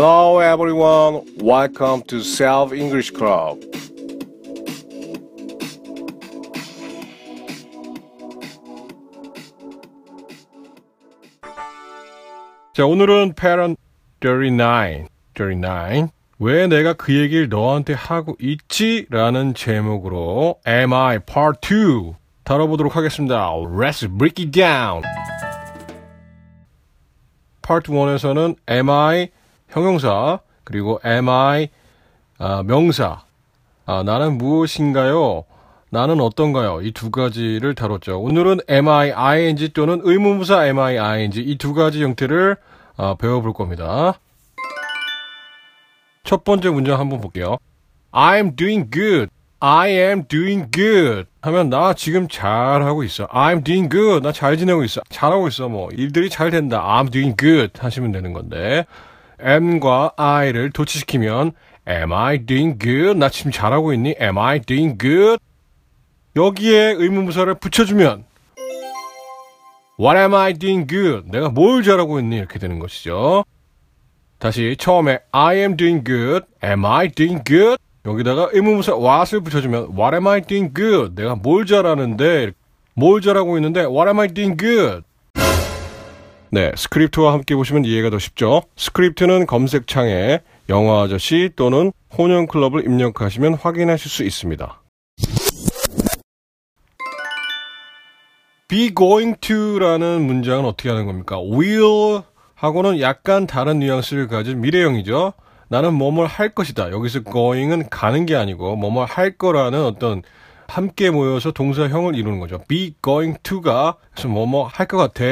Hello everyone. Welcome to Self English Club. 자, 오늘은 parent 39, 39. 왜 내가 그 얘기를 너한테 하고 있지? 라는 제목으로 Am I Part 2 다뤄보도록 하겠습니다. Let's break it down. Part 1에서는 am I 형용사 그리고 am I 아, 명사 아, 나는 무엇인가요? 나는 어떤가요? 이 두 가지를 다뤘죠. 오늘은 am I ing 또는 의문부사 am I ing 이 두 가지 형태를 아, 배워볼 겁니다. 첫 번째 문장 한번 볼게요. I'm doing good. I am doing good. 하면 나 지금 잘하고 있어. I'm doing good. 나 잘 지내고 있어. 잘하고 있어. 뭐 일들이 잘 된다. I'm doing good 하시면 되는 건데 am과 I를 도치시키면 Am I doing good? 나 지금 잘하고 있니? Am I doing good? 여기에 의문부사를 붙여주면 What am I doing good? 내가 뭘 잘하고 있니? 이렇게 되는 것이죠. 다시 처음에 I am doing good. Am I doing good? 여기다가 의문부사 what을 붙여주면 What am I doing good? 내가 뭘 잘하는데 뭘 잘하고 있는데 What am I doing good? 네, 스크립트와 함께 보시면 이해가 더 쉽죠. 스크립트는 검색창에 영화 아저씨 또는 혼영 클럽을 입력하시면 확인하실 수 있습니다. be going to라는 문장은 어떻게 하는 겁니까? will 하고는 약간 다른 뉘앙스를 가진 미래형이죠. 나는 뭐뭘 할 것이다. 여기서 going은 가는 게 아니고 뭐뭐 할 거라는 어떤 함께 모여서 동사형을 이루는 거죠. be going to가 뭐뭐 할 것 같아.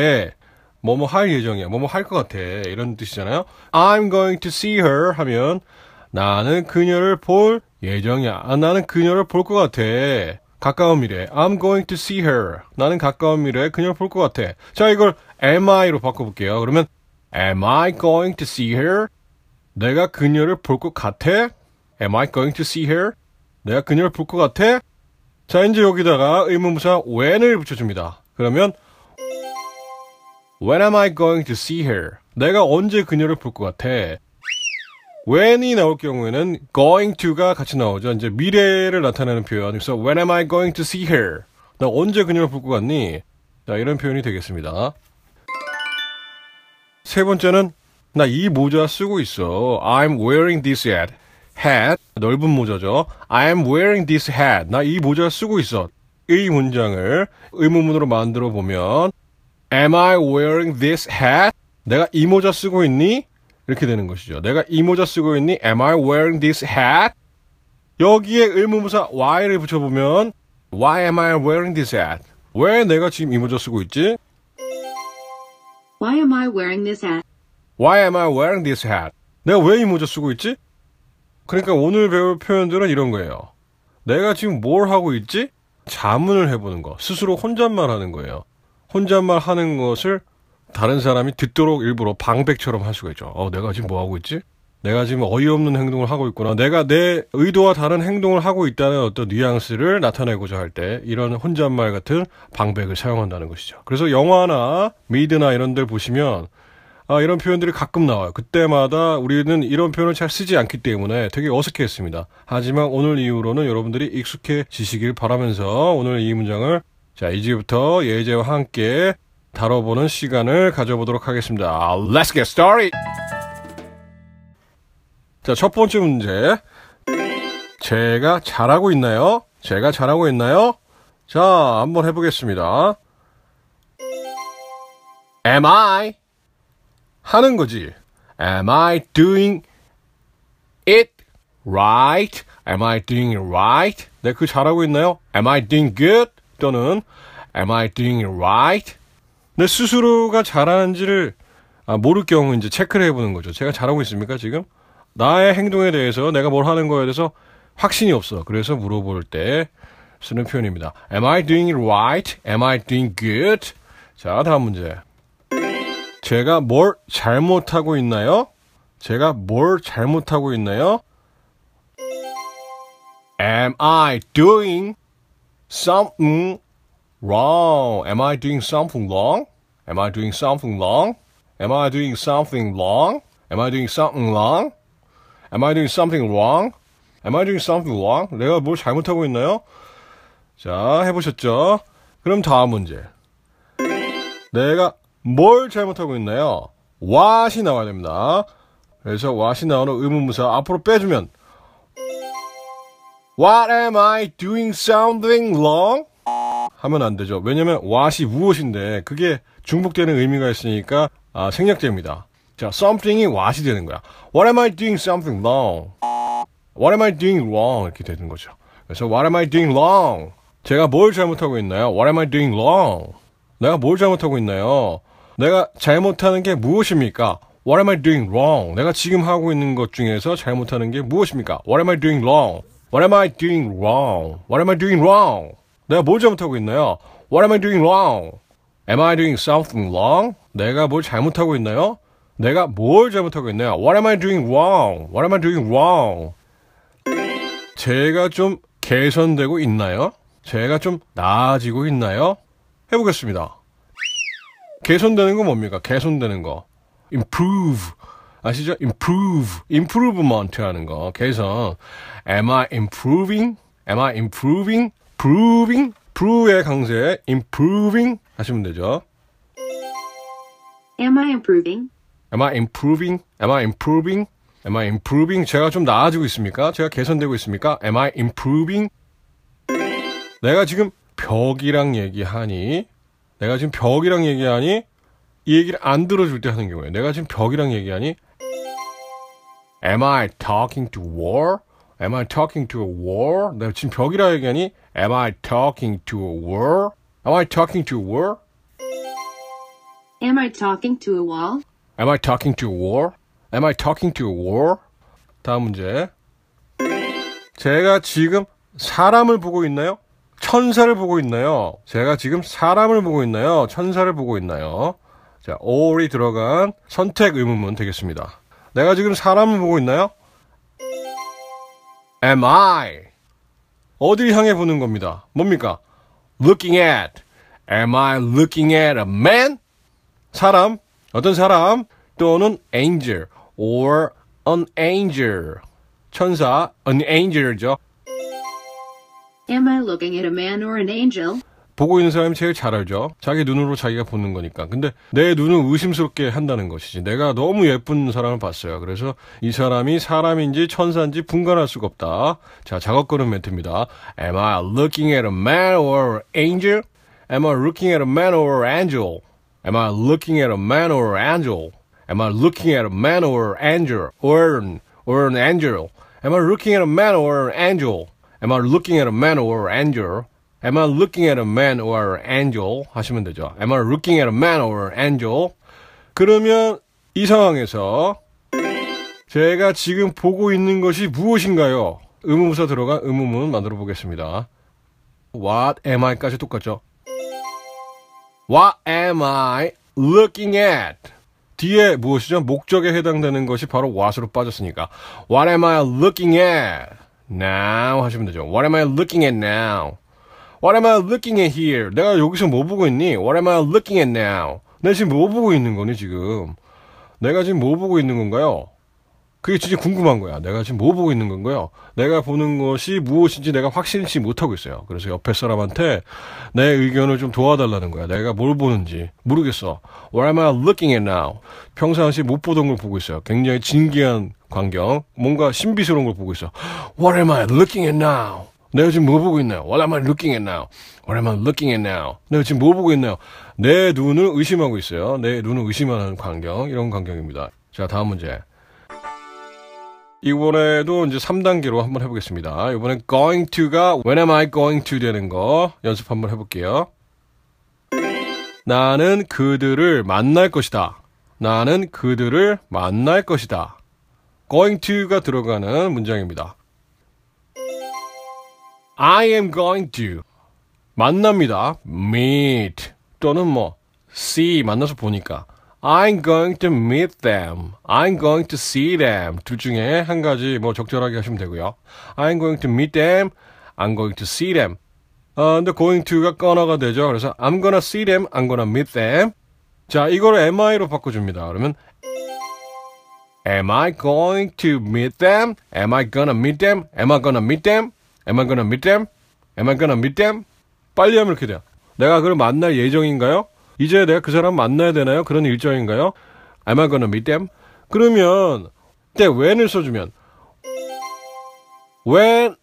뭐뭐 할 예정이야. 뭐뭐 할 것 같아. 이런 뜻이잖아요. I'm going to see her 하면 나는 그녀를 볼 예정이야. 아, 나는 그녀를 볼 것 같아. 가까운 미래. I'm going to see her. 나는 가까운 미래에 그녀를 볼 것 같아. 자, 이걸 am I로 바꿔볼게요. 그러면 am I going to see her? 내가 그녀를 볼 것 같아? Am I going to see her? 내가 그녀를 볼 것 같아? 자, 이제 여기다가 의문부사 when을 붙여줍니다. 그러면 When am I going to see her? 내가 언제 그녀를 볼 것 같아? when이 나올 경우에는 going to가 같이 나오죠. 이제 미래를 나타내는 표현. 그래서 when am I going to see her? 나 언제 그녀를 볼 것 같니? 자, 이런 표현이 되겠습니다. 세 번째는 나 이 모자 쓰고 있어. I'm wearing this hat. hat 넓은 모자죠. I'm wearing this hat. 나 이 모자 쓰고 있어. 이 문장을 의문문으로 만들어 보면 Am I wearing this hat? 내가 이 모자 쓰고 있니? 이렇게 되는 것이죠. 내가 이 모자 쓰고 있니? Am I wearing this hat? 여기에 의문부사 why를 붙여보면 Why am I wearing this hat? 왜 내가 지금 이 모자 쓰고 있지? Why am I wearing this hat? Why am I wearing this hat? 내가 왜 이 모자 쓰고 있지? 그러니까 오늘 배울 표현들은 이런 거예요. 내가 지금 뭘 하고 있지? 자문을 해보는 거. 스스로 혼잣말 하는 거예요. 혼잣말 하는 것을 다른 사람이 듣도록 일부러 방백처럼 할 수가 있죠. 어, 내가 지금 뭐 하고 있지? 내가 지금 어이없는 행동을 하고 있구나. 내가 내 의도와 다른 행동을 하고 있다는 어떤 뉘앙스를 나타내고자 할 때 이런 혼잣말 같은 방백을 사용한다는 것이죠. 그래서 영화나 미드나 이런 데 보시면 아, 이런 표현들이 가끔 나와요. 그때마다 우리는 이런 표현을 잘 쓰지 않기 때문에 되게 어색해 했습니다. 하지만 오늘 이후로는 여러분들이 익숙해지시길 바라면서 오늘 이 문장을 자, 이제부터 예제와 함께 다뤄보는 시간을 가져보도록 하겠습니다. Let's get started! 자, 첫 번째 문제. 제가 잘하고 있나요? 제가 잘하고 있나요? 자, 한번 해보겠습니다. Am I? 하는 거지. Am I doing it right? Am I doing it right? 네, 그 잘하고 있나요? Am I doing good? 또는 Am I doing it right? 내 스스로가 잘하는지를 아, 모를 경우 이제 체크를 해보는 거죠. 제가 잘하고 있습니까, 지금? 나의 행동에 대해서 내가 뭘 하는 거에 대해서 확신이 없어. 그래서 물어볼 때 쓰는 표현입니다. Am I doing it right? Am I doing good? 자, 다음 문제. 제가 뭘 잘못하고 있나요? 제가 뭘 잘못하고 있나요? Am I doing something wrong? Am I doing something wrong? Am I doing something wrong? Am I doing something wrong? Am I doing something wrong? Am I doing something wrong? Am I doing something wrong? 내가 뭘 잘못하고 있나요? 자, 해보셨죠? 그럼 다음 문제. 내가 뭘 잘못하고 있나요? what이 나와야 됩니다. 그래서 what이 나오는 의문무사 앞으로 빼주면 What am I doing something wrong? 하면 안 되죠. 왜냐면 what이 무엇인데 그게 중복되는 의미가 있으니까 아, 생략됩니다. 자, something이 what이 되는 거야. What am I doing something wrong? What am I doing wrong? 이렇게 되는 거죠. 그래서 What am I doing wrong? 제가 뭘 잘못하고 있나요? What am I doing wrong? 내가 뭘 잘못하고 있나요? 내가 잘못하는 게 무엇입니까? What am I doing wrong? 내가 지금 하고 있는 것 중에서 잘못하는 게 무엇입니까? What am I doing wrong? What am I doing wrong? What am I doing wrong? 내가 뭘 잘못하고 있나요? What am I doing wrong? Am I doing something wrong? 내가 뭘 잘못하고 있나요? 내가 뭘 잘못하고 있나요? What am I doing wrong? What am I doing wrong? 제가 좀 개선되고 있나요? 제가 좀 나아지고 있나요? 해보겠습니다. 개선되는 거 뭡니까? 개선되는 거. improve. 아시죠? improve. improvement 하는 거. 개선. Am I improving? Am I improving? proving? prove의 강세. improving 하시면 되죠. Am I improving? Am I improving? Am I improving? Am I improving? 제가 좀 나아지고 있습니까? 제가 개선되고 있습니까? Am I improving? 내가 지금 벽이랑 얘기하니 내가 지금 벽이랑 얘기하니 이 얘기를 안 들어줄 때 하는 경우에 내가 지금 벽이랑 얘기하니 Am I talking to war? Am I talking to a war? 내가 지금 벽이라 얘기하니 Am I talking to a war? Am I talking to a war? Am I talking to a wall? Am I talking to a war? Am I talking to a war? 다음 문제. 제가 지금 사람을 보고 있나요? 천사를 보고 있나요? 제가 지금 사람을 보고 있나요? 천사를 보고 있나요? 자, all이 들어간 선택 의문문 되겠습니다. 내가 지금 사람을 보고 있나요? Am I? 어딜 향해 보는 겁니다. 뭡니까? Looking at. Am I looking at a man? 사람, 어떤 사람 또는 angel or an angel. 천사, an angel죠. Am I looking at a man or an angel? 보고 있는 사람이 제일 잘 알죠. 자기 눈으로 자기가 보는 거니까. 근데 내 눈을 의심스럽게 한다는 것이지. 내가 너무 예쁜 사람을 봤어요. 그래서 이 사람이 사람인지 천사인지 분간할 수가 없다. 자, 작업 거는 멘트입니다. Am I looking at a man or an angel? Am I looking at a man or an angel? Am I looking at a man or an angel? Am I looking at a man or an angel? Or an, or an angel? Am I looking at a man or an angel? Am I looking at a man or an angel? Am I looking at a man or an angel? 하시면 되죠. Am I looking at a man or an angel? 그러면 이 상황에서 제가 지금 보고 있는 것이 무엇인가요? 의문부사 들어간 의문문 만들어 보겠습니다. What am I까지 똑같죠? What am I looking at? 뒤에 무엇이죠? 목적에 해당되는 것이 바로 what으로 빠졌으니까 What am I looking at? Now 하시면 되죠. What am I looking at now? What am I looking at here? 내가 여기서 뭐 보고 있니? What am I looking at now? 내가 지금 뭐 보고 있는 거니 지금? 내가 지금 뭐 보고 있는 건가요? 그게 진짜 궁금한 거야. 내가 지금 뭐 보고 있는 건가요? 내가 보는 것이 무엇인지 내가 확실치 못하고 있어요. 그래서 옆에 사람한테 내 의견을 좀 도와달라는 거야. 내가 뭘 보는지 모르겠어. What am I looking at now? 평상시 못 보던 걸 보고 있어요. 굉장히 진기한 광경. 뭔가 신비스러운 걸 보고 있어. What am I looking at now? 내가 지금 뭐 보고 있나요? What am I looking at now? What am I looking at now? 내가 지금 뭐 보고 있나요? 내 눈을 의심하고 있어요. 내 눈을 의심하는 광경. 이런 광경입니다. 자, 다음 문제. 이번에도 이제 3단계로 한번 해보겠습니다. 이번엔 going to가 when am I going to 되는 거 연습 한번 해볼게요. 나는 그들을 만날 것이다. 나는 그들을 만날 것이다. going to가 들어가는 문장입니다. I am going to 만납니다. meet 또는 뭐 see 만나서 보니까 I'm going to meet them. I'm going to see them. 둘 중에 한 가지 뭐 적절하게 하시면 되고요. I'm going to meet them. I'm going to see them. 어, 근데 going to가 꺼너가 되죠. 그래서 I'm gonna see them. I'm gonna meet them. 자, 이걸 am I로 바꿔줍니다. 그러면 Am I going to meet them? Am I gonna meet them? Am I gonna meet them? Am I gonna meet them? Am I gonna meet them? 빨리 하면 이렇게 돼요. 내가 그를 만날 예정인가요? 이제 내가 그 사람 만나야 되나요? 그런 일정인가요? Am I gonna meet them? 그러면 때 when을 써주면 When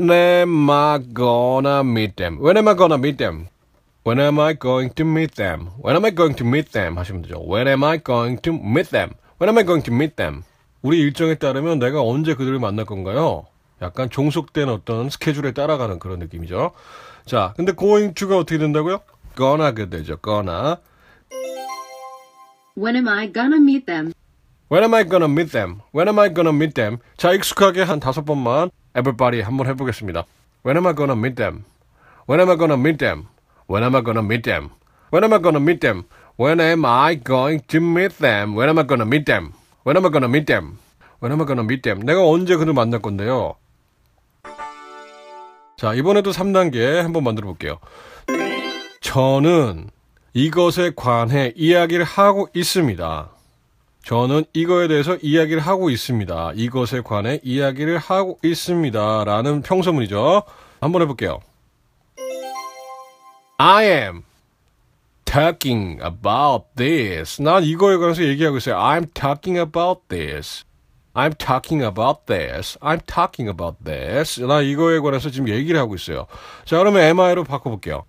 am I gonna meet them? When am I gonna meet them? When am I going to meet them? When am I going to meet them? 하시면 되죠. When am I going to meet them? When am I going to meet them? 우리 일정에 따르면 내가 언제 그들을 만날 건가요? 약간 종속된 어떤 스케줄에 따라가는 그런 느낌이죠. 자, 근데 going to가 어떻게 된다고요? gonna가 되죠. gonna. When am I gonna meet them? When am I gonna meet them? When am I gonna meet them? 자, 익숙하게 한 다섯 번만 everybody 한번 해보겠습니다. When am I gonna meet them? When am I gonna meet them? When am I gonna meet them? When am I gonna meet them? When am I going to meet them? When am I gonna meet them? When am I gonna meet them? When am I gonna meet them? 내가 언제 그들 만날 건데요? 자, 이번에도 3단계 한번 만들어 볼게요. 저는 이것에 관해 이야기를 하고 있습니다. 저는 이거에 대해서 이야기를 하고 있습니다. 이것에 관해 이야기를 하고 있습니다. 라는 평소문이죠. 한번 해볼게요. I am talking about this. 난 이거에 관해서 얘기하고 있어요. I'm talking about this. I'm talking about this. I'm talking about this. 나 이거에 관해서 지금 얘기를 하고 있어요. 자, 그러면 am I로 바꿔볼게요.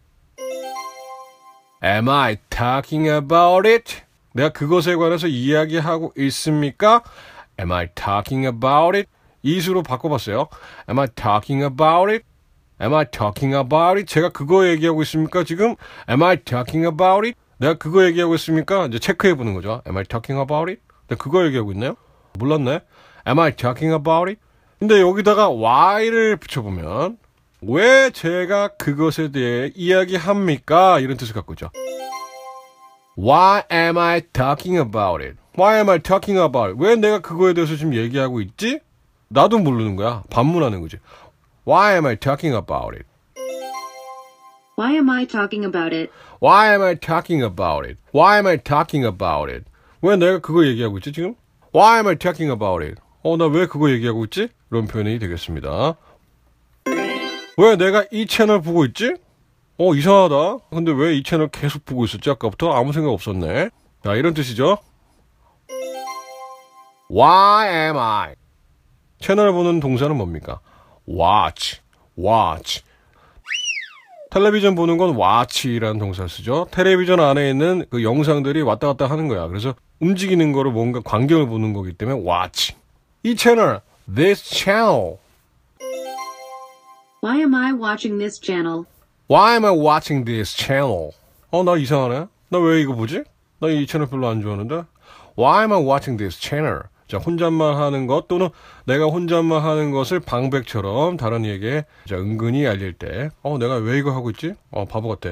Am I talking about it? 내가 그것에 관해서 이야기하고 있습니까? Am I talking about it? 이수로 바꿔봤어요. Am I talking about it? Am I talking about it? 제가 그거 얘기하고 있습니까? 지금 Am I talking about it? 내가 그거 얘기하고 있습니까? 이제 체크해 보는 거죠. Am I talking about it? 내가 그거 얘기하고 있나요? 몰랐네. Am I talking about it? 근데 여기다가 why를 붙여보면 왜 제가 그것에 대해 이야기합니까? 이런 뜻을 갖고 있죠. Why am I talking about it? Why am I talking about it? 왜 내가 그거에 대해서 지금 얘기하고 있지? 나도 모르는 거야. 반문하는 거지. Why am I talking about it? Why am I talking about it? Why am I talking about it? Why am I talking about it? 왜 내가 그거 얘기하고 있지 지금? Why am I talking about it? 어, 나 왜 그거 얘기하고 있지? 이런 표현이 되겠습니다. 왜 내가 이 채널 보고 있지? 어, 이상하다. 근데 왜 이 채널 계속 보고 있었지? 아까부터 아무 생각 없었네. 자, 이런 뜻이죠. Why am I? 채널 보는 동사는 뭡니까? watch, watch. 텔레비전 보는 건 watch라는 동사를 쓰죠. 텔레비전 안에 있는 그 영상들이 왔다 갔다 하는 거야. 그래서 움직이는 거를 뭔가 광경을 보는 거기 때문에 watch. 이 채널, this channel. Why am I watching this channel? Why am I watching this channel? 어, 나 이상하네. 나 왜 이거 보지? 나 이 채널 별로 안 좋아하는데. Why am I watching this channel? 자, 혼잣말 하는 것 또는 내가 혼잣말 하는 것을 방백처럼 다른 이에게 자, 은근히 알릴 때, 어, 내가 왜 이거 하고 있지? 어, 바보 같아.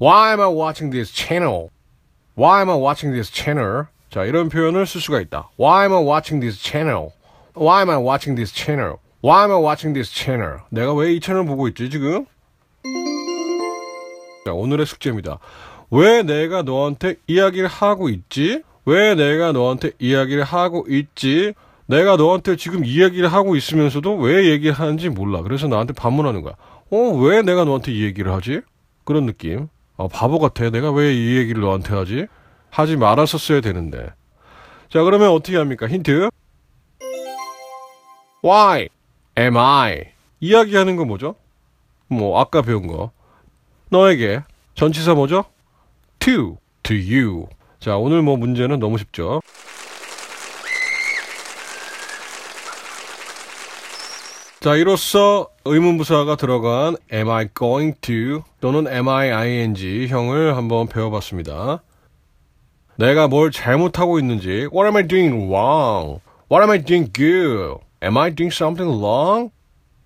Why am I watching this channel? Why am I watching this channel? 자, 이런 표현을 쓸 수가 있다. Why am I watching this channel? Why am I watching this channel? Why am I watching this channel? 내가 왜 이 채널 보고 있지, 지금? 자, 오늘의 숙제입니다. 왜 내가 너한테 이야기를 하고 있지? 왜 내가 너한테 이야기를 하고 있지? 내가 너한테 지금 이야기를 하고 있으면서도 왜 얘기를 하는지 몰라. 그래서 나한테 반문하는 거야. 어, 왜 내가 너한테 이 얘기를 하지? 그런 느낌. 아, 바보 같아. 내가 왜 이 얘기를 너한테 하지? 하지 말았었어야 되는데. 자, 그러면 어떻게 합니까? 힌트. Why am I? 이야기하는 거 뭐죠? 뭐, 아까 배운 거. 너에게. 전치사 뭐죠? to, to you. 자, 오늘 뭐 문제는 너무 쉽죠? 자, 이로써 의문부사가 들어간 am I going to 또는 am I ing 형을 한번 배워봤습니다. 내가 뭘 잘못하고 있는지 What am I doing wrong? What am I doing good? Am I doing something wrong?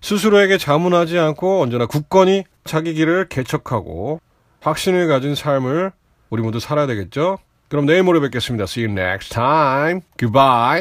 스스로에게 자문하지 않고 언제나 굳건히 자기 길을 개척하고 확신을 가진 삶을 우리 모두 살아야 되겠죠? 그럼 내일 모레 뵙겠습니다. See you next time. Goodbye.